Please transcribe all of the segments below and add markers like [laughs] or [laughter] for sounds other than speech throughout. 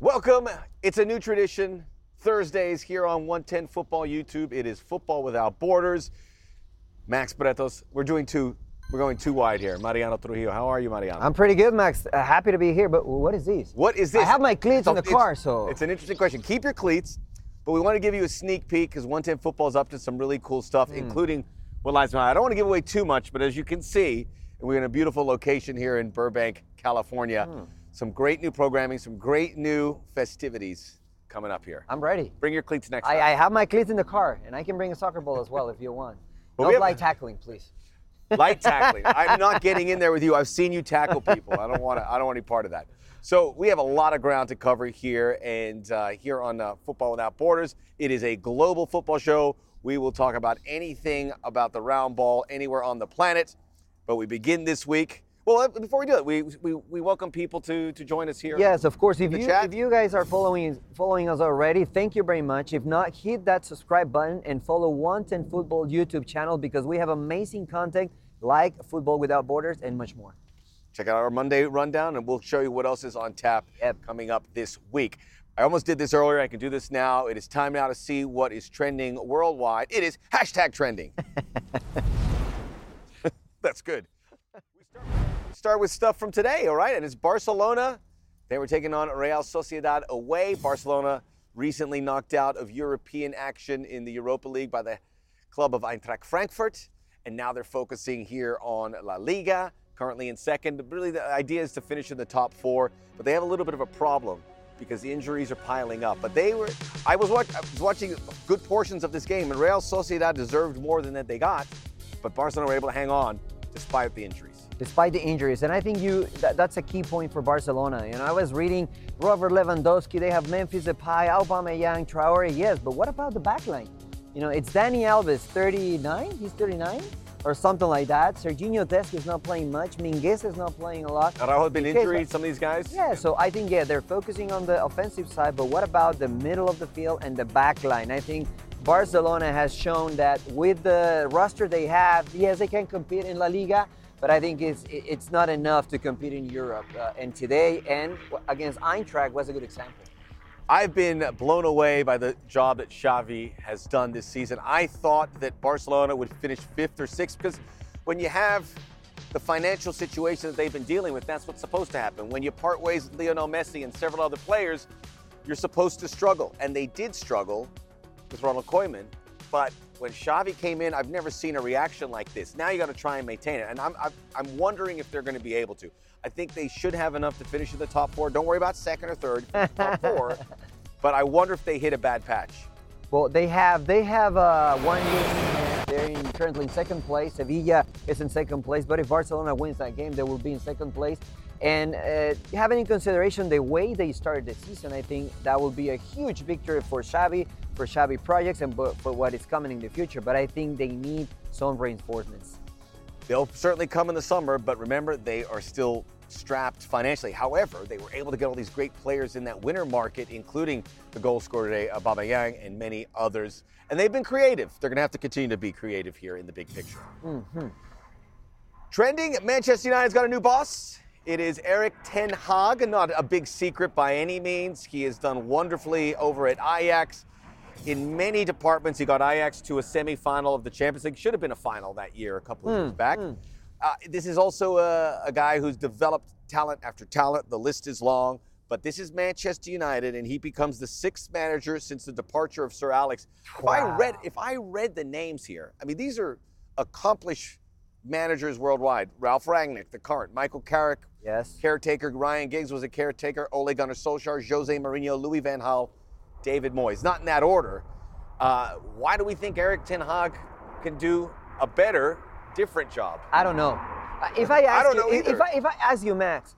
Welcome. It's a new tradition. Thursdays here on 110 Football YouTube. It is Football Without Borders. Max Bretos. We're doing two. We're going too wide here. Mariano Trujillo. How are you, Mariano? I'm pretty good, Max. Uh, happy to be here. But what is this? what is this? I have my cleats in the it's- car, so It's an interesting question. Keep your cleats, but we want to give you a sneak peek because 110 Football is up to some really cool stuff, Hmm. including what lies behind. I don't want to give away too much, but as you can see, we're in a beautiful location here in Burbank, California. Hmm. Some great new programming, some great new festivities coming up here. I'm ready. Bring your cleats next time. I, I have my cleats in the car, and I can bring a soccer ball as well if you want. [laughs] But no have- light tackling, please. [laughs] light tackling. [laughs] I'm not getting in there with you. I've seen you tackle people. I don't want to. I don't want any part of that. So we have a lot of ground to cover here, and uh, here on uh, Football Without Borders, it is a global football show. We will talk about anything about the round ball anywhere on the planet. But we begin this week. Well, before we do it, we, we, we welcome people to, to join us here. Yes, of course. If you chat? if you guys are following following us already, thank you very much. If not, hit that subscribe button and follow 110 Football YouTube channel because we have amazing content like Football Without Borders and much more. Check out our Monday rundown, and we'll show you what else is on tap Yep. coming up this week. I almost did this earlier. I can do this now. It is time now to see what is trending worldwide. It is hashtag trending. [laughs] [laughs] That's good. Start with stuff from today, all right? And it's Barcelona. They were taking on Real Sociedad away. Barcelona recently knocked out of European action in the Europa League by the club of Eintracht Frankfurt. And now they're focusing here on La Liga, currently in second. Really, the idea is to finish in the top four, but they have a little bit of a problem because the injuries are piling up. But they were, I was, watch, I was watching good portions of this game, and Real Sociedad deserved more than that they got, but Barcelona were able to hang on despite the injuries. Despite the injuries. And I think you that, that's a key point for Barcelona. You know, I was reading Robert Lewandowski. They have Memphis Depay, Aubameyang, Traore. Yes, but what about the backline? You know, it's Dani Alves, 39. He's 39 or something like that. Serginho Dest is not playing much. Mingueza is not playing a lot. Araujo has been injured, some of these guys. Yeah, so I think yeah, they're focusing on the offensive side, but what about the middle of the field and the back line? I think Barcelona has shown that with the roster they have, yes, they can compete in La Liga, but I think it's it's not enough to compete in Europe. Uh, and today and against Eintracht was a good example. I've been blown away by the job that Xavi has done this season. I thought that Barcelona would finish fifth or sixth because when you have the financial situation that they've been dealing with, that's what's supposed to happen. When you part ways with Lionel Messi and several other players, you're supposed to struggle. And they did struggle with Ronald Koeman. But when Xavi came in, I've never seen a reaction like this. Now you got to try and maintain it. And I'm, I'm, I'm wondering if they're going to be able to. I think they should have enough to finish in the top four. Don't worry about second or third, top [laughs] four. But I wonder if they hit a bad patch. Well, they have they have uh, one game. They're in, currently in second place. Sevilla is in second place. But if Barcelona wins that game, they will be in second place. And uh, having in consideration the way they started the season, I think that will be a huge victory for Xavi, for Xavi projects, and for what is coming in the future. But I think they need some reinforcements. They'll certainly come in the summer, but remember, they are still strapped financially. However, they were able to get all these great players in that winter market, including the goal scorer today, uh, Aubameyang, and many others. And they've been creative. They're going to have to continue to be creative here in the big picture. Mm-hmm. Trending, Manchester United's got a new boss. It is Erik Ten Hag, not a big secret by any means. He has done wonderfully over at Ajax. In many departments, he got Ajax to a semifinal of the Champions League. Should have been a final that year, a couple of years back. Uh, this is also a, a guy who's developed talent after talent. The list is long, but this is Manchester United, and he becomes the sixth manager since the departure of Sir Alex. If I read, if I read the names here, I mean these are accomplished managers worldwide. Ralf Rangnick, the current, Michael Carrick, Yes. caretaker. Ryan Giggs was a caretaker. Ole Gunnar Solskjaer, Jose Mourinho, Louis Van Gaal, David Moyes. Not in that order. Uh, why do we think Erik Ten Hag can do a better, different job? I don't know. Uh, If I ask don't you, if-. I, if I ask you, Max,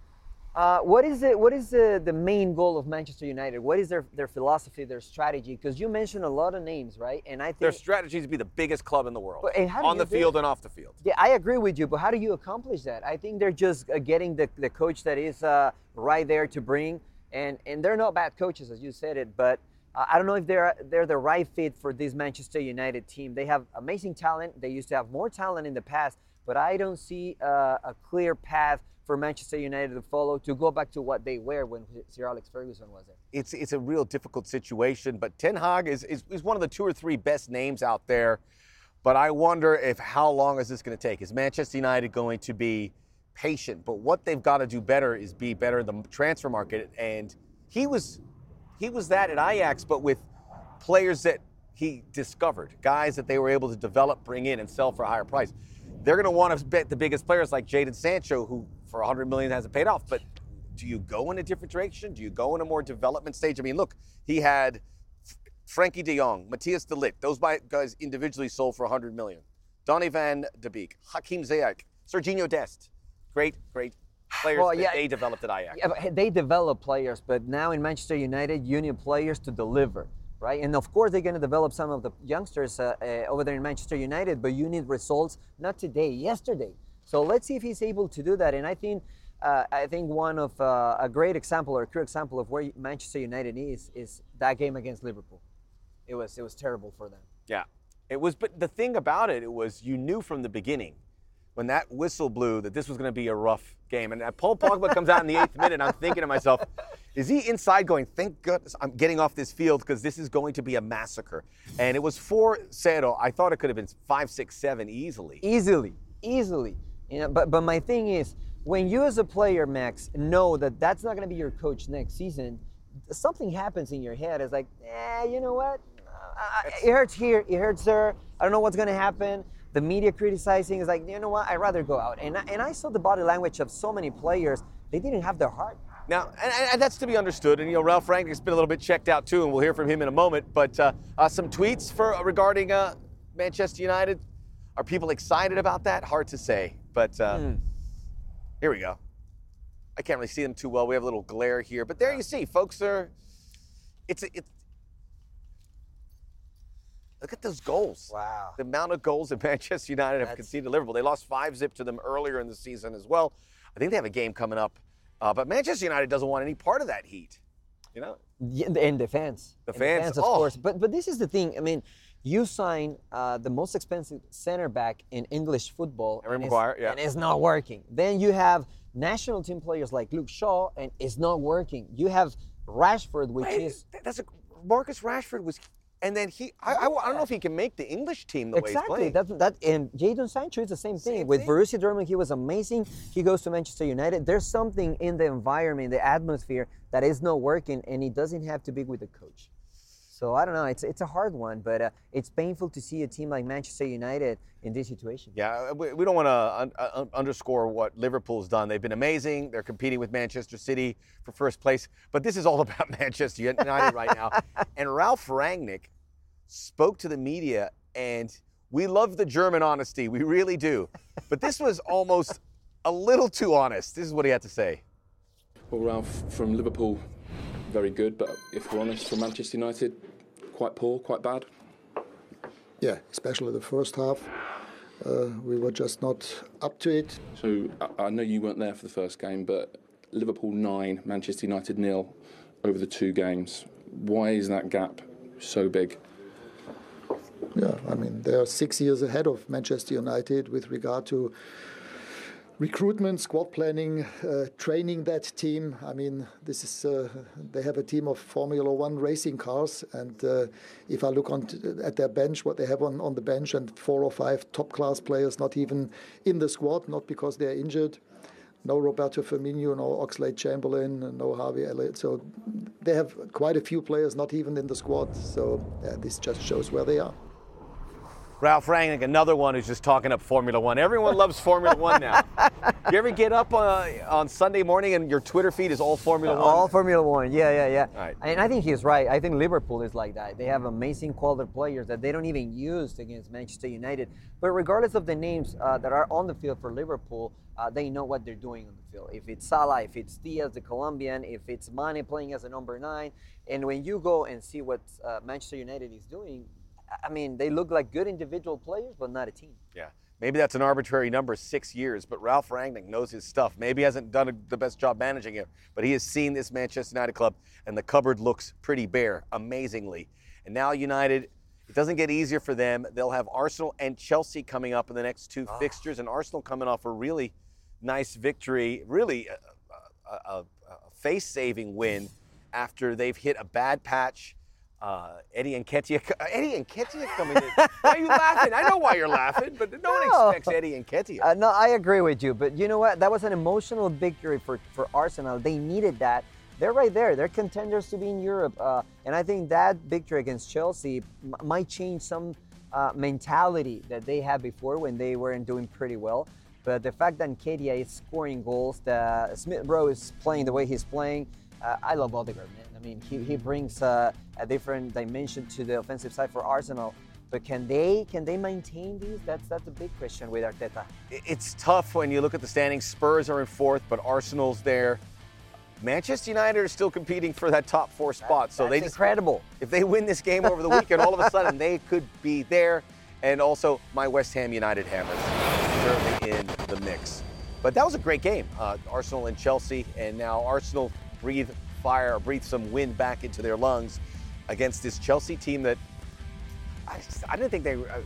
uh, what is the what is the, the main goal of Manchester United? What is their their philosophy, their strategy? Because you mentioned a lot of names, right? And I think Their strategy is to be the biggest club in the world, But- and how do on the field and off the field. Yeah, I agree with you, but how do you accomplish that? I think they're just uh, getting the, the coach that is uh, right there to bring, and and they're not bad coaches as you said it, but I don't know if they're they're the right fit for this Manchester United team. They have amazing talent. They used to have more talent in the past, but I don't see uh, a clear path for Manchester United to follow to go back to what they were when Sir Alex Ferguson was there. It's it's a real difficult situation, but Ten Hag is, is, is one of the two or three best names out there. But I wonder if how long is this going to take? Is Manchester United going to be patient? But what they've got to do better is be better in the transfer market. And he was he was that at Ajax, but with players that he discovered, guys that they were able to develop, bring in, and sell for a higher price. They're going to want to bet the biggest players like Jadon Sancho, who for 100 million hasn't paid off. But do you go in a different direction? Do you go in a more development stage? I mean, look, he had Frenkie De Jong, Matthijs de Ligt. Those guys individually sold for 100 million. Donny van de Beek, Hakim Ziyech, Serginho Dest. Great, great players well, yeah, they developed at Ajax. Yeah, they develop players, but now in Manchester United, you need players to deliver, right? And of course, they're going to develop some of the youngsters uh, uh, over there in Manchester United, but you need results not today, yesterday. So let's see if he's able to do that. And I think uh, I think one of uh, a great example or a clear example of where Manchester United is is that game against Liverpool. It was it was terrible for them. Yeah, it was. But the thing about it, it was you knew from the beginning when that whistle blew that this was going to be a rough game. And that Paul Pogba comes out in the eighth minute. I'm thinking to myself, is he inside going, thank goodness I'm getting off this field because this is going to be a massacre? And it was for Cerro. I thought it could have been five, six, seven easily. Easily, easily. You know, but but my thing is, when you as a player, Max, know that that's not going to be your coach next season, something happens in your head. It's like, eh, you know what? Uh, it hurts here, it hurts there. I don't know what's going to happen. The media criticizing is like, you know what? I'd rather go out. And and I saw the body language of so many players. They didn't have their heart. Now, and, and, that's to be understood. And you know, Ralf Rangnick's been a little bit checked out too, and we'll hear from him in a moment. But uh, uh, some tweets for regarding uh, Manchester United. Are people excited about that? Hard to say. But uh, mm. here we go. I can't really see them too well. We have a little glare here, but there you see, folks are. It's it's. Look at those goals. Wow. The amount of goals that [laughs] Manchester United have That's... conceded to Liverpool. They lost five zip to them earlier in the season as well. I think they have a game coming up, uh, but Manchester United doesn't want any part of that heat. You know. Yeah, and the fans. The fans, the fans of oh. course. But but this is the thing. I mean, you sign uh, the most expensive center back in English football, Harry Maguire, yeah. and it's not working. Then you have national team players like Luke Shaw, and it's not working. You have Rashford, which Wait, is that's a Marcus Rashford was, and then he. I, I, I, don't know if he can make the English team the exactly. way he's playing. Exactly. That and Jadon Sancho is the same thing. Same With thing. Borussia Dortmund, he was amazing. He goes to Manchester United. There's something in the environment, the atmosphere that is not working, and it doesn't have to be with the coach. So I don't know. It's it's a hard one, but uh, it's painful to see a team like Manchester United in this situation. Yeah, we, we don't want to un- un- underscore what Liverpool's done. They've been amazing. They're competing with Manchester City for first place, but this is all [laughs] about Manchester United right now. [laughs] And Ralf Rangnick spoke to the media, and we love the German honesty. We really do. But this was almost a little too honest. This is what he had to say. Well, Ralf, from Liverpool very good, but if we're honest, for Manchester United, quite poor, quite bad. Yeah, especially the first half. Uh, we were just not up to it. So I, know you weren't there for the first game, but Liverpool nine, Manchester United nil over the two games. Why is that gap so big? Yeah, I mean, they are six years ahead of Manchester United with regard to recruitment, squad planning, uh, training that team. I mean, this is uh, they have a team of Formula One racing cars, and uh, if I look on at their bench, what they have on, on the bench, and four or five top class players not even in the squad, not because they're injured. No Roberto Firmino, no Oxlade Chamberlain, no Harvey Elliott. So they have quite a few players not even in the squad. So this just shows where they are. Ralf Rangnick, another one who's just talking up Formula One. Everyone loves Formula One now. you ever get up uh, on Sunday morning and your Twitter feed is all Formula One? All Formula One, yeah, yeah, yeah. Right. And I think he's right. I think Liverpool is like that. They have amazing quality players that they don't even use against Manchester United. But regardless of the names uh, that are on the field for Liverpool, uh, they know what they're doing on the field. If it's Salah, if it's Diaz, the Colombian, if it's Mane playing as a number nine, and when you go and see what uh, Manchester United is doing, I mean, they look like good individual players, but not a team. Yeah. Maybe that's an arbitrary number, six years, but Ralf Rangnick knows his stuff. Maybe he hasn't done a, the best job managing it, but he has seen this Manchester United club, and the cupboard looks pretty bare, amazingly. And now United It doesn't get easier for them. They'll have Arsenal and Chelsea coming up in the next two Ah. fixtures, and Arsenal coming off a really nice victory, really a, a, a, a face-saving win after they've hit a bad patch. Uh, Eddie Nketiah, [laughs] Eddie Nketiah coming in. [laughs] Why are you laughing? I know why you're laughing, but no one No. expects Eddie Nketiah. Uh, no, I agree with you, but you know what? That was an emotional victory for, for Arsenal. They needed that. They're right there. They're contenders to be in Europe, uh, and I think that victory against Chelsea m- might change some uh, mentality that they had before when they weren't doing pretty well. But the fact that Nketiah is scoring goals, that Smith Rowe is playing the way he's playing, uh, I love Odegaard, man. I mean, he, he brings uh, a different dimension to the offensive side for Arsenal. But can they can they maintain these? That's that's a big question with Arteta. it's tough when you look at the standings. Spurs are in fourth, but Arsenal's there. Manchester United are still competing for that top four spot. So That's they just, incredible. if they win this game over the weekend, all of a sudden they could be there. And also, my West Ham United Hammers certainly in the mix. But that was a great game. Uh, Arsenal and Chelsea, and now Arsenal breathe fire, breathe some wind back into their lungs against this Chelsea team that I, just, I didn't think they. Uh,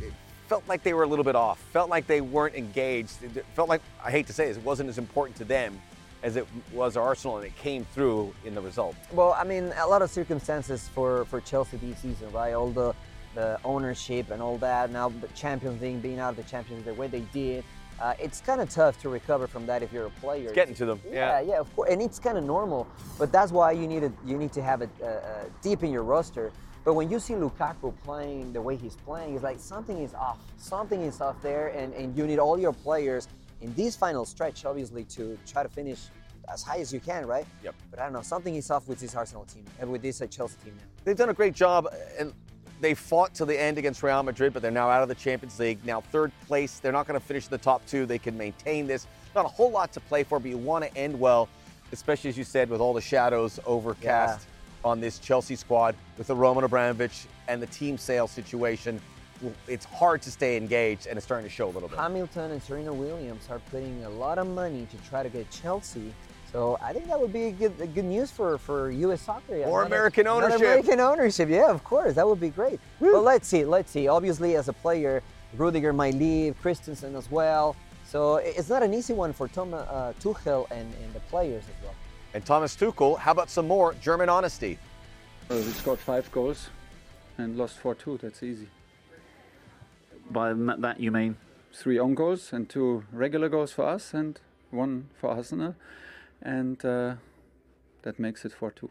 it felt like they were a little bit off. Felt like they weren't engaged. It felt like I hate to say this, it wasn't as important to them as it was Arsenal, and it came through in the result. Well, I mean, a lot of circumstances for, for Chelsea this season, right? All the the ownership and all that. Now the Champions League being out of the Champions League the way they did, uh, it's kind of tough to recover from that if you're a player. It's getting to them. Yeah, yeah, of course, and it's kind of normal. But that's why you need to you need to have it uh, uh, deep in your roster. But when you see Lukaku playing the way he's playing, it's like something is off. Something is off there, and, and you need all your players in this final stretch, obviously, to try to finish as high as you can, right? Yep. But I don't know, something is off with this Arsenal team and with this uh, Chelsea team now. They've done a great job, and they fought to the end against Real Madrid, but they're now out of the Champions League. Now third place. They're not going to finish in the top two. They can maintain this. Not a whole lot to play for, but you want to end well, especially as you said, with all the shadows overcast on this Chelsea squad with the Roman Abramovich and the team sale situation. It's hard to stay engaged, and it's starting to show a little bit. Hamilton and Serena Williams are putting a lot of money to try to get Chelsea. So I think that would be good, good news for, for U.S. soccer. More Another- American another ownership. American ownership, yeah, of course. That would be great. But let's see, let's see. Obviously, as a player, Rudiger might leave, Christensen as well. So it's not an easy one for Tom uh, Tuchel and, and the players as well. And Thomas Tuchel, how about some more German honesty? Uh, we scored five goals and lost 4 2. That's easy. By that you mean? Three own goals and two regular goals for us, and one for Arsenal. And uh, that makes it 4 2.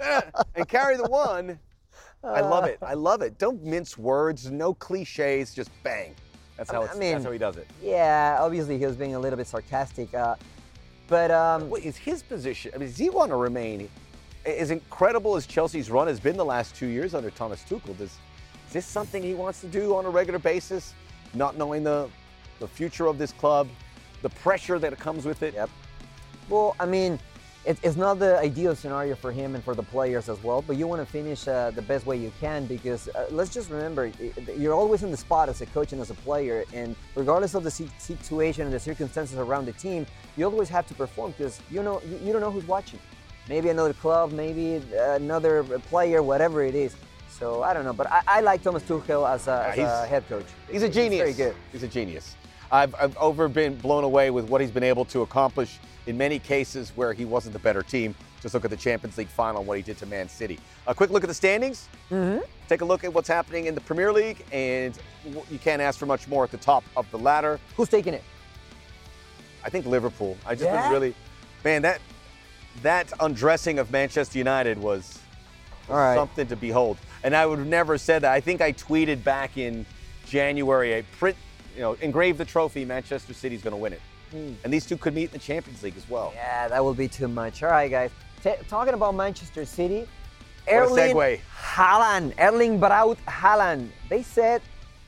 [laughs] and carry the one. I love it. I love it. Don't mince words. No cliches. Just bang. That's how I it's, mean- that's how he does it. Yeah, obviously he was being a little bit sarcastic. Uh, but um, What is his position? I mean, does he want to remain? As incredible as Chelsea's run has been the last two years under Thomas Tuchel, does, is this something he wants to do on a regular basis? Not knowing the the future of this club, the pressure that comes with it. Yep. Well, I mean, it, it's not the ideal scenario for him and for the players as well, but you want to finish uh, the best way you can because uh, let's just remember, you're always in the spot as a coach and as a player, and regardless of the situation and the circumstances around the team, you always have to perform because you know you, don't know who's watching. Maybe another club, maybe another player, whatever it is. So I don't know, but I, I like Thomas Tuchel as a, as a head coach. He's a genius. very good. He's a genius. I've, I've over been blown away with what he's been able to accomplish in many cases where he wasn't the better team. Just look at the Champions League final and what he did to Man City. A quick look at the standings. Mm-hmm. Take a look at what's happening in the Premier League, and you can't ask for much more at the top of the ladder. Who's taking it? I think Liverpool. I just Yeah? been really, man, that that undressing of Manchester United was, was right. something to behold. And I would have never said that. I think I tweeted back in January, a print, you know, engrave the trophy. Manchester City's going to win it. And these two could meet in the Champions League as well. Yeah, that will be too much. All right, guys. Ta talking about Manchester City, Erling. Haaland, Erling Braut Haaland. They said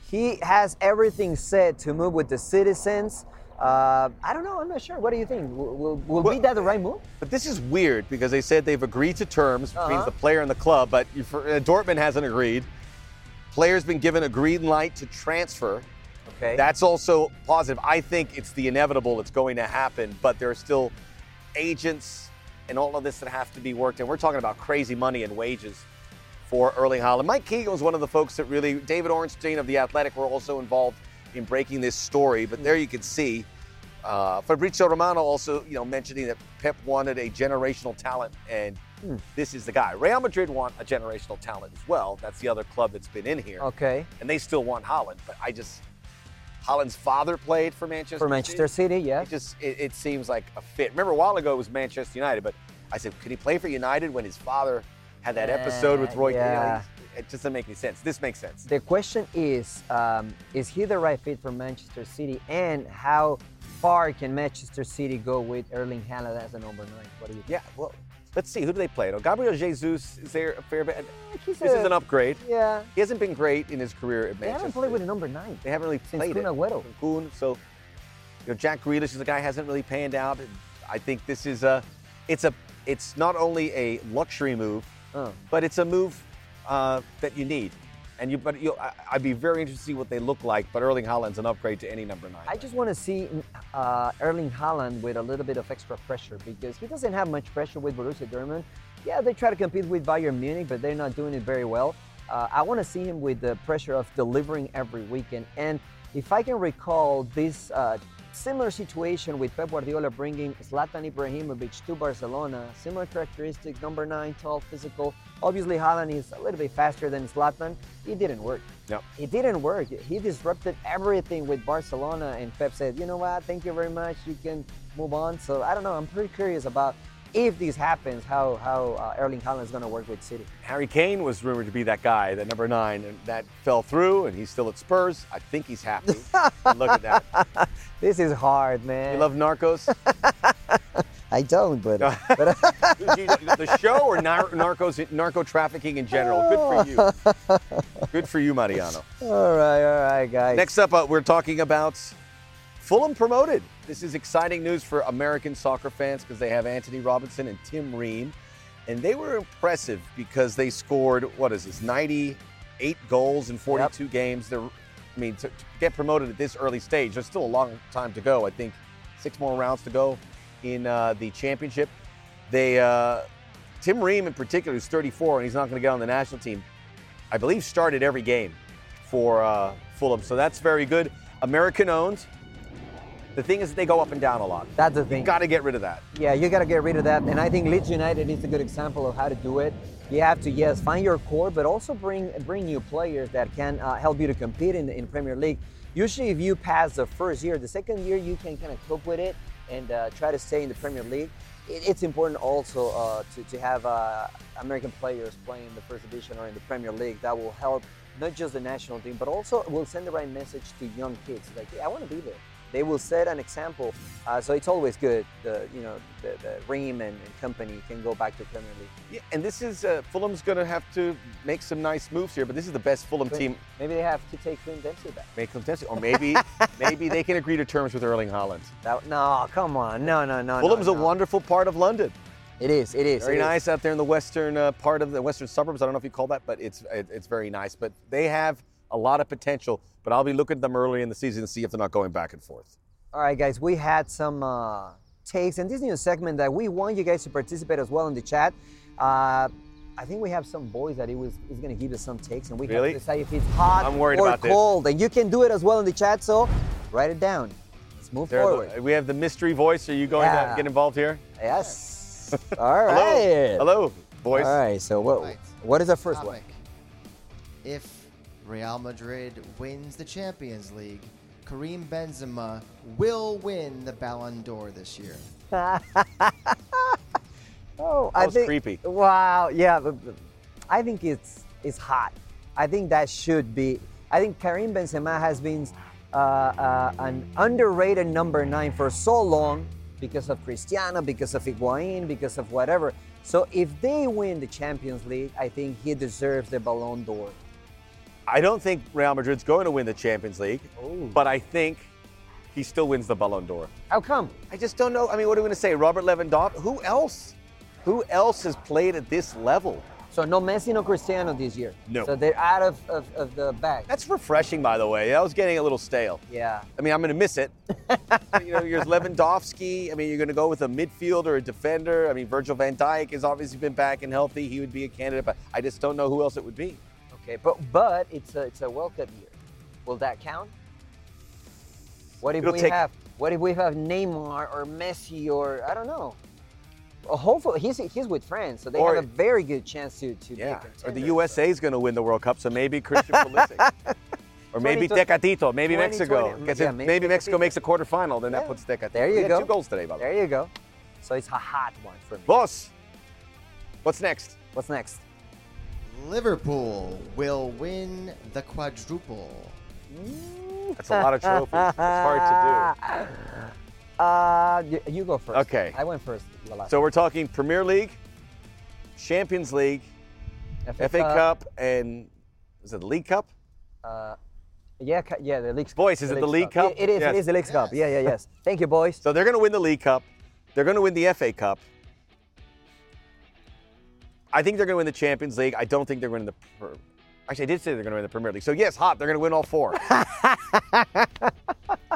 he has everything set to move with the citizens. Uh, I don't know. I'm not sure. What do you think? Will, will, will Well- be that the right move? But this is weird because they said they've agreed to terms between Uh-huh. the player and the club, but for, uh, Dortmund hasn't agreed. Player's been given a green light to transfer. Okay. That's also positive. I think it's the inevitable that's going to happen, but there are still agents and all of this that have to be worked. And we're talking about crazy money and wages for Erling Haaland. Mike Keegan was one of the folks that really, David Ornstein of The Athletic were also involved in breaking this story. But there you can see uh, Fabrizio Romano also, you know, mentioning that Pep wanted a generational talent, and this is the guy. Real Madrid want a generational talent as well. That's the other club that's been in here, Okay. and they still want Haaland. But I just, Haaland's father played for Manchester. For Manchester City, yeah. It just it, it seems like a fit. Remember a while ago it was Manchester United, but I said, could he play for United when his father had that episode with Roy? you know, Yeah. it just doesn't make any sense. This makes sense. The question is, um, is he the right fit for Manchester City, and how far can Manchester City go with Erling Haaland as a number nine? What do you think? Yeah, well, let's see. Who do they play? Oh, Gabriel Jesus is there a fair bit. he's This is an upgrade. Yeah, He hasn't been great in his career at they Manchester. haven't played with a number nine. They haven't really since played Kun it. Agüero. Kun, so you know, Jack Grealish is a guy who hasn't really panned out. I think this is a, it's a, it's not only a luxury move, but it's a move uh, that you need. And you, but you, I, I'd be very interested to see what they look like. But Erling Haaland's an upgrade to any number nine. I just want to see uh, Erling Haaland with a little bit of extra pressure because he doesn't have much pressure with Borussia Dortmund. Yeah, they try to compete with Bayern Munich, but they're not doing it very well. Uh, I want to see him with the pressure of delivering every weekend. And if I can recall this uh, similar situation with Pep Guardiola bringing Zlatan Ibrahimovic to Barcelona, similar characteristics, number nine, tall, physical. Obviously, Haaland is a little bit faster than Zlatan. It didn't work. Yep. It didn't work. He disrupted everything with Barcelona, and Pep said, "You know what? Thank you very much. You can move on." So I don't know. I'm pretty curious about if this happens, how how uh, Erling Haaland is going to work with City. Harry Kane was rumored to be that guy, that number nine, and that fell through, and he's still at Spurs. I think he's happy. [laughs] Look at that. This is hard, man. You love Narcos? [laughs] I don't, but, [laughs] but [laughs] the show or nar- narcos, narco trafficking in general? Good for you. Good for you, Mariano. all right, all right, guys. Next up, uh, we're talking about Fulham promoted. This is exciting news for American soccer fans because they have Anthony Robinson and Tim Ream. And they were impressive because they scored, what is this, 98 goals in 42 games. They're, I mean, to, to get promoted at this early stage, there's still a long time to go. I think six more rounds to go in uh, the championship. They, uh, Tim Ream in particular, who's 34 and he's not going to get on the national team, I believe started every game for uh, Fulham. So that's very good. American owned. The thing is that they go up and down a lot. That's the thing. You got to get rid of that. Yeah, you got to get rid of that. And I think Leeds United is a good example of how to do it. You have to, yes, find your core, but also bring bring new players that can uh, help you to compete in, in Premier League. Usually, if you pass the first year, the second year you can kind of cope with it and uh, try to stay in the Premier League. It, it's important also uh, to, to have uh, American players playing in the first division or in the Premier League. That will help not just the national team, but also will send the right message to young kids. Like, yeah, I want to be there they will set an example. Uh, so it's always good. The you know the, the Ream and, and company can go back to Premier League. Yeah, and this is uh, Fulham's going to have to make some nice moves here, but this is the best Fulham team. Maybe they have to take Clint Dempsey back. Make them testing, or maybe [laughs] maybe they can agree to terms with Erling Haaland. That, no, come on, no, no, no. Fulham's no, a no. wonderful part of London. It is. It is. Very it is. nice out there in the western uh, part of the western suburbs. I don't know if you call that, but it's it, it's very nice. But they have a lot of potential. But I'll be looking at them early in the season to see if they're not going back and forth. All right, guys, we had some uh, takes and this new segment that we want you guys to participate as well in the chat. Uh, I think we have some boys that he was is going to give us some takes, and we Really? have to decide if it's hot I'm worried or about this. cold. And you can do it as well in the chat. So write it down. Let's move There, forward. we have the mystery voice. Are you going to get involved here? Yes. [laughs] All right. Hello, hello, boys. All right. So what? What is the first one? If Real Madrid wins the Champions League, Karim Benzema will win the Ballon d'Or this year. [laughs] Oh, That I think. creepy. Wow. Yeah. But, but I think it's it's hot. I think that should be. I think Karim Benzema has been uh, uh, an underrated number nine for so long because of Cristiano, because of Higuain, because of whatever. So if they win the Champions League, I think he deserves the Ballon d'Or. I don't think Real Madrid's going to win the Champions League, oh. but I think he still wins the Ballon d'Or. How come? I just don't know. I mean, what are we going to say? Robert Lewandowski? Who else? Who else has played at this level? So no Messi, no Cristiano this year. No. So they're out of, of, of the bag. That's refreshing, by the way. That was getting a little stale. yeah. I mean, I'm going to miss it. [laughs] you know, there's Lewandowski. I mean, you're going to go with a midfielder or a defender. I mean, Virgil van Dijk has obviously been back and healthy. He would be a candidate, but I just don't know who else it would be. Okay, but but it's a it's a World Cup year. Will that count? What if It'll we take- have what if we have Neymar or Messi or I don't know? Well, hopefully he's he's with France, so they Or- have a very good chance to to be a Yeah. Or the USA is going to win the World Cup, so maybe Christian Pulisic. [laughs] Or maybe 2020 Tecatito, maybe 2020, Mexico. Yeah, it- maybe maybe Mexico Tecatito. makes the quarterfinal, then that Yeah. puts Tecatito. There you He had go. two goals today, by the way. There you go. So it's a hot one for me. Boss, what's next? What's next? Liverpool will win the quadruple. That's a lot of trophies. It's hard to do. [laughs] Uh, you, you go first. Okay. I went first. the last So we're talking Premier League, Champions League, time. FA Cup, and is it the League Cup? Uh, yeah, yeah, the League Cup. Boys, is it the League Cup? It, it is. Yes. It is the League Cup. Yeah, yeah, yes. Thank you, boys. So they're going to win the League Cup. They're going to win the FA Cup. I think they're going to win the Champions League. I don't think they're going to win the. Actually, I did say they're going to win the Premier League. So yes, hot. They're going to win all four. [laughs]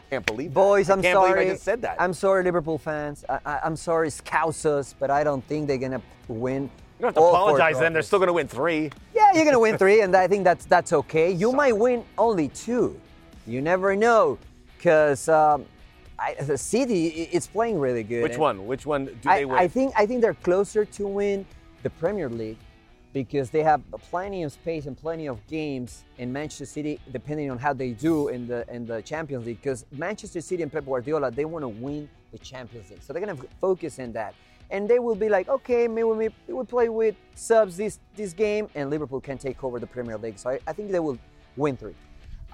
Can't believe. that. Boys, I I'm can't sorry. believe I just said that. I'm sorry, Liverpool fans. I, I, I'm sorry, Scousers, but I don't think they're gonna win. you don't have to apologize to them. They're still going to win three. Yeah, you're gonna win three, and I think that's that's okay. You might win only two. You never know, because um, I- the City i- is playing really good. Which one? Which one do I, they win? I think I think they're closer to win the Premier League because they have plenty of space and plenty of games in Manchester City, depending on how they do in the in the Champions League. Because Manchester City and Pep Guardiola, they want to win the Champions League, so they're gonna focus in that. And they will be like, okay, maybe we, play with subs this this game, and Liverpool can take over the Premier League. So I, I think they will win three.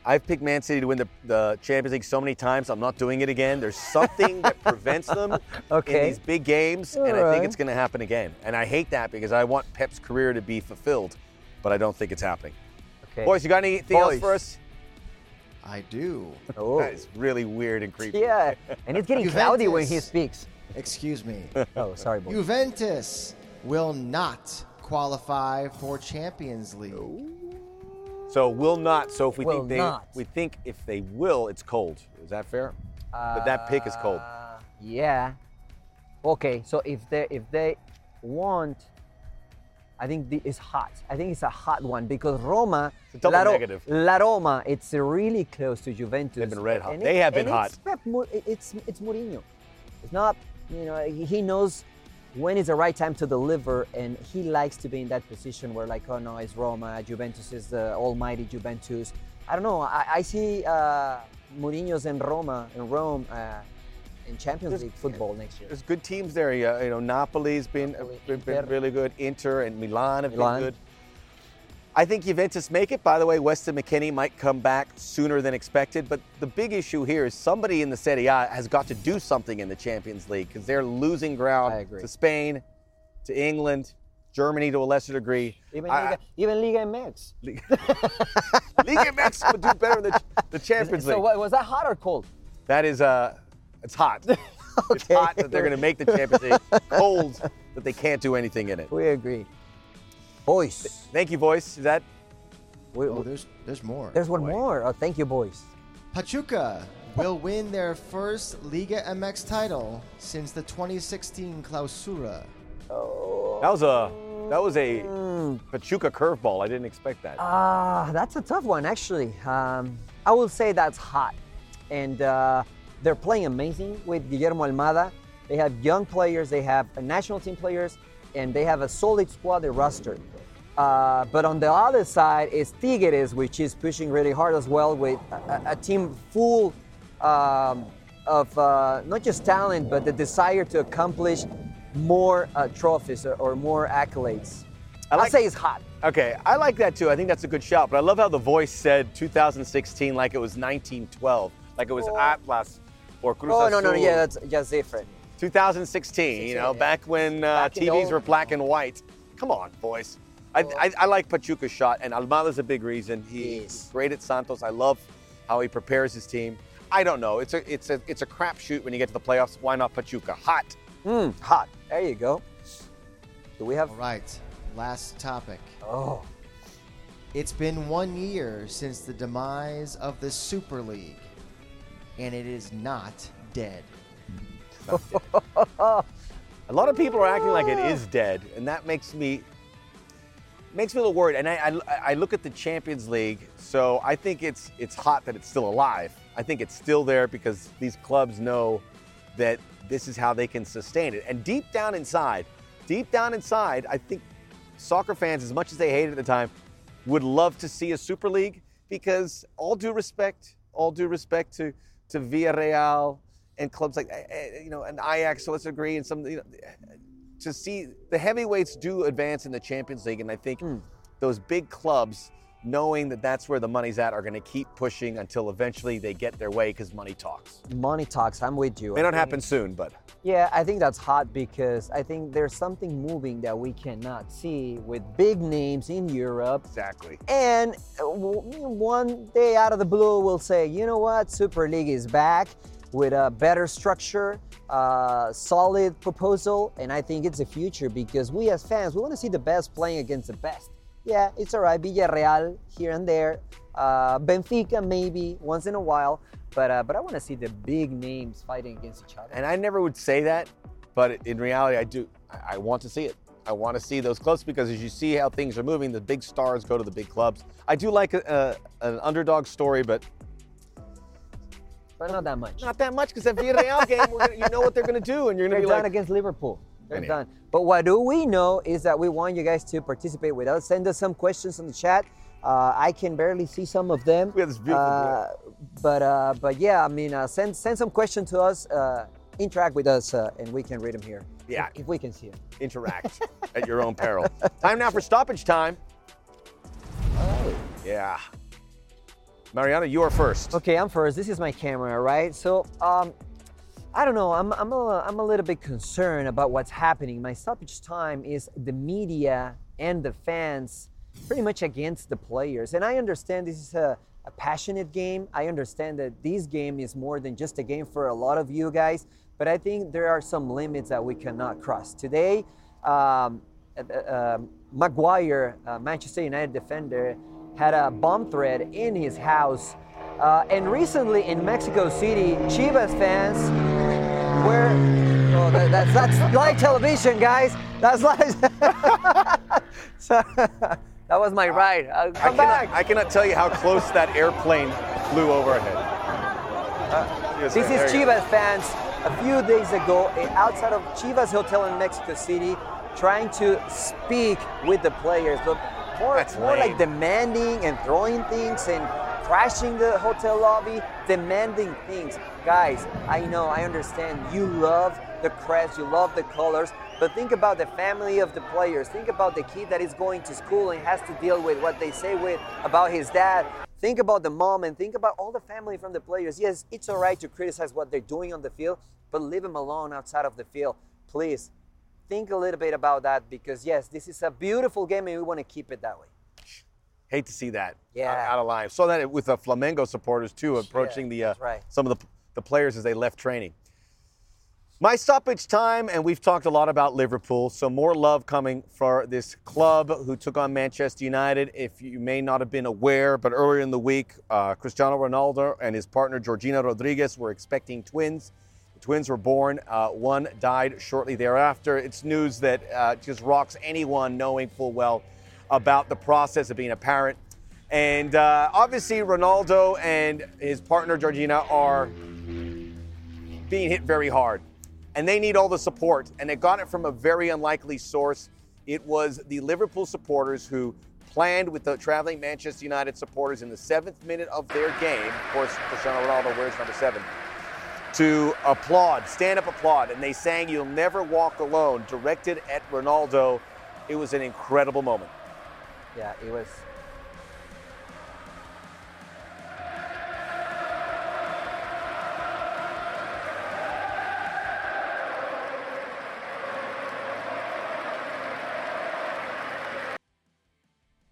I've picked Man City to win the, the Champions League so many times. I'm not doing it again. There's something that [laughs] prevents them in these big games, and I think Alright. it's going to happen again. And I hate that because I want Pep's career to be fulfilled, but I don't think it's happening. Okay. Boys, you got anything else for us? I do. Oh. [laughs] That is really weird and creepy. Yeah, [laughs] and it's getting cloudy when he speaks. Excuse me. Oh, sorry, boy. Juventus will not qualify for Champions League. So will not. So if we Will think they, not. we think if they will, it's cold. Is that fair? but that pick is cold. Uh, Yeah. Okay, so if they if they want, I think the, it's hot. I think it's a hot one because Roma, La, negative. La Roma, it's really close to Juventus. They've been red hot. And They have been hot. It's, it's it's Mourinho. It's not you know he knows when is the right time to deliver, and he likes to be in that position where like oh no, it's Roma, Juventus is the almighty Juventus. I don't know. I, I see uh, Mourinho's in Roma in Rome uh, in Champions League football next year. There's good teams there. You you know, Napoli's been, Napoli, been, been really good. Inter and Milan have Milan. been good. I think Juventus make it. By the way, Weston McKennie might come back sooner than expected. But the big issue here is somebody in the Serie A has got to do something in the Champions League because they're losing ground to Spain, to England, Germany to a lesser degree. Even I- Liga, even Liga MX. [laughs] Liga MX would do better in the, the Champions So League. what, was that hot or cold? That is, uh, it's hot. [laughs] It's hot that they're going to make the Champions League. Cold that they can't do anything in it. We agree. Boys, Thank you, voice. Is that we, Oh, there's there's more. there's one more. Oh, thank you, boys. Pachuca will win their first Liga MX title since the 2016 Clausura. Oh. that was a that was a Pachuca curveball. I didn't expect that. Ah, that's a tough one, actually. Um, I will say that's hot. And uh, they're playing amazing with Guillermo Almada. They have young players, they have uh, national team players, and they have a solid squad, they roster. Uh, but on the other side is Tigres, which is pushing really hard as well with a, a- team full um, of uh, not just talent, but the desire to accomplish more uh, trophies or, or more accolades. I like- will say it's hot. Okay, I like that too. I think that's a good shout. But I love how the voice said 2016 like it was 1912, like it was Atlas or Cruz Oh no no no yeah that's just different. 2016. You know, yeah. back when uh, Back TVs old- were black and white. Come on, boys. I, I, I like Pachuca's shot, and Almada's a big reason. He's Yes. great at Santos. I love how he prepares his team. I don't know. It's a it's a it's a crapshoot when you get to the playoffs. Why not Pachuca? Hot. Mm, hot. There you go. Do we have? All right. Last topic. Oh, It's been one year since the demise of the Super League, and it is not dead. A lot of people are acting like it [laughs] is dead, and that makes me makes me a little worried. And I, I, I look at the Champions League, so I think it's it's hot that it's still alive. I think it's still there because these clubs know that this is how they can sustain it. And deep down inside, deep down inside, I think soccer fans, as much as they hate it at the time, would love to see a Super League because all due respect, all due respect to to Villarreal and clubs like eh, eh, you know and Ajax. So let's agree and some you know, to see the heavyweights do advance in the Champions League, and I think those big clubs. Knowing that that's where the money's at, are going to keep pushing until eventually they get their way because money talks. money talks. I'm with you. May I not think- happen soon, but Yeah, I think that's hot because I think there's something moving that we cannot see with big names in Europe. exactly. And uh, one day out of the blue, we'll say, you know what, Super League is back with a better structure, uh, solid proposal, and I think it's the future because we as fans, we want to see the best playing against the best. Yeah, it's all right, Villarreal here and there, uh, Benfica maybe once in a while, but uh, but I want to see the big names fighting against each other. And I never would say that, but in reality, I do. I I want to see it. I want to see those clubs because as you see how things are moving, the big stars go to the big clubs. I do like a, a, an underdog story, but but not that much. not that much because that Villarreal game, gonna, you know what they're going to do, and you're going to be done like, against Liverpool. They're Anyhow. done. But what do we know is that we want you guys to participate with us. Send us some questions in the chat. Uh, I can barely see some of them. We have this beautiful Uh, but uh, but yeah, I mean, uh, send send some questions to us. Uh, interact with us, uh, and we can read them here. Yeah. if, if we can see them. interact [laughs] at your own peril. Time now for stoppage time. Oh. Yeah. Mariano, you are first. Okay, I'm first. This is my camera, right? So, um, I don't know. I'm, I'm, a, I'm a little bit concerned about what's happening. My stoppage time is the media and the fans pretty much against the players. And I understand this is a, a passionate game. I understand that this game is more than just a game for a lot of you guys. But I think there are some limits that we cannot cross. Today, um, uh, uh, Maguire, uh, Manchester United defender, had a bomb threat in his house. Uh, and recently in Mexico City, Chivas fans were. Oh, that, that's, that's live television, guys. That's live. [laughs] so, that was my ride. Uh, I come cannot, back. I cannot tell you how close that airplane flew overhead. Yes, This is. Chivas fans a few days ago eh, outside of Chivas Hotel in Mexico City trying to speak with the players, but more, That's more lame. like demanding and throwing things and crashing the hotel lobby, demanding things. Guys, I know, I understand you love the crest, you love the colors, but think about the family of the players. Think about the kid that is going to school and has to deal with what they say with about his dad. Think about the mom and think about all the family from the players. Yes, it's all right to criticize what they're doing on the field, but leave them alone outside of the field. Please think a little bit about that because, yes, this is a beautiful game and we want to keep it that way. Hate to see that. Yeah. Out, out of line. Saw that with the Flamengo supporters too, approaching the uh, right. some of the, the players as they left training. My stoppage time, and we've talked a lot about Liverpool, so more love coming for this club who took on Manchester United. If you may not have been aware, but earlier in the week, uh, Cristiano Ronaldo and his partner Georgina Rodriguez were expecting twins. Twins were born. Uh, one died shortly thereafter. It's news that uh, just rocks anyone knowing full well about the process of being a parent. And uh, obviously, Ronaldo and his partner Georgina are being hit very hard. And they need all the support. And they got it from a very unlikely source. It was the Liverpool supporters who planned with the traveling Manchester United supporters in the seventh minute of their game. Of course, Cristiano Ronaldo wears number seven. To applaud, stand up applaud. And they sang You'll Never Walk Alone, directed at Ronaldo. It was an incredible moment. Yeah, it was.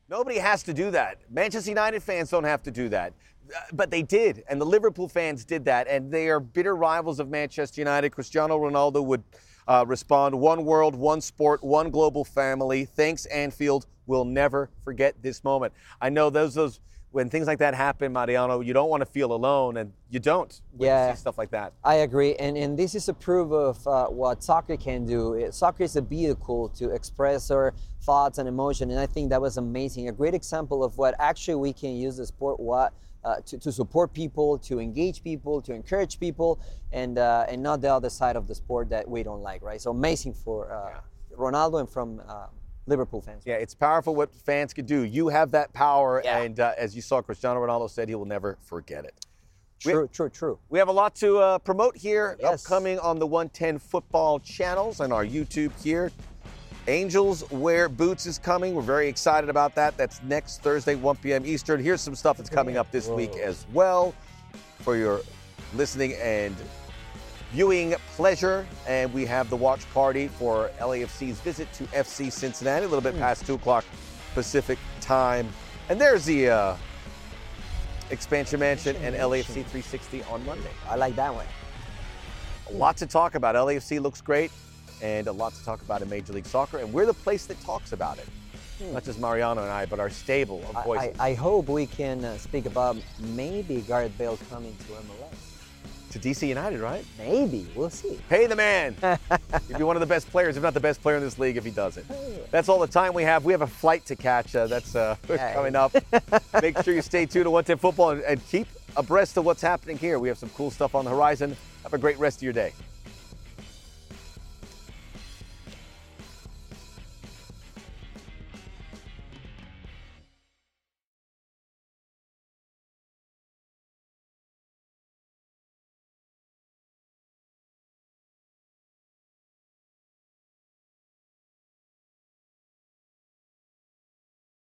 Nobody has to do that. Manchester United fans don't have to do that. Uh, But they did, and the Liverpool fans did that, and they are bitter rivals of Manchester United. Cristiano Ronaldo would uh, respond one world, one sport, one global family. Thanks, Anfield. We'll never forget this moment. I know those those when things like that happen, Mariano, you don't want to feel alone, and you don't. When Yeah. You see stuff like that. I agree, and and this is a proof of uh, what soccer can do. Soccer is a vehicle to express our thoughts and emotion, and I think that was amazing. A great example of what actually we can use the sport what uh, to, to support people, to engage people, to encourage people, and uh, and not the other side of the sport that we don't like, right? So amazing for uh, Ronaldo and from uh, Liverpool fans. Yeah, it's powerful what fans can do. You have that power, Yeah. and uh, as you saw, Cristiano Ronaldo said he will never forget it. We- True, true, true. We have a lot to uh, promote here, Yes. upcoming on the 110 football channels and our YouTube here. Angels Wear Boots is coming. We're very excited about that. That's next Thursday, 1 p.m. Eastern. Here's some stuff that's coming up this week as well for your listening and viewing pleasure. And we have the watch party for LAFC's visit to FC Cincinnati, a little bit past 2 o'clock Pacific time. And there's the uh, Expansion Mansion and LAFC 360 on Monday. I like that one. A lot to talk about. LAFC looks great, and a lot to talk about in Major League Soccer. And we're the place that talks about it. Not just Mariano and I, but our stable of I, voices. I, I hope we can uh, speak about maybe Gareth Bale coming to MLS. to DC United, right? Maybe we'll see. Pay the man. [laughs] He'd be one of the best players, if not the best player in this league, if he does it. That's all the time we have. We have a flight to catch. Uh, that's uh, [laughs] Hey. coming up. [laughs] Make sure you stay tuned to 110 Football and, and keep abreast of what's happening here. We have some cool stuff on the horizon. Have a great rest of your day.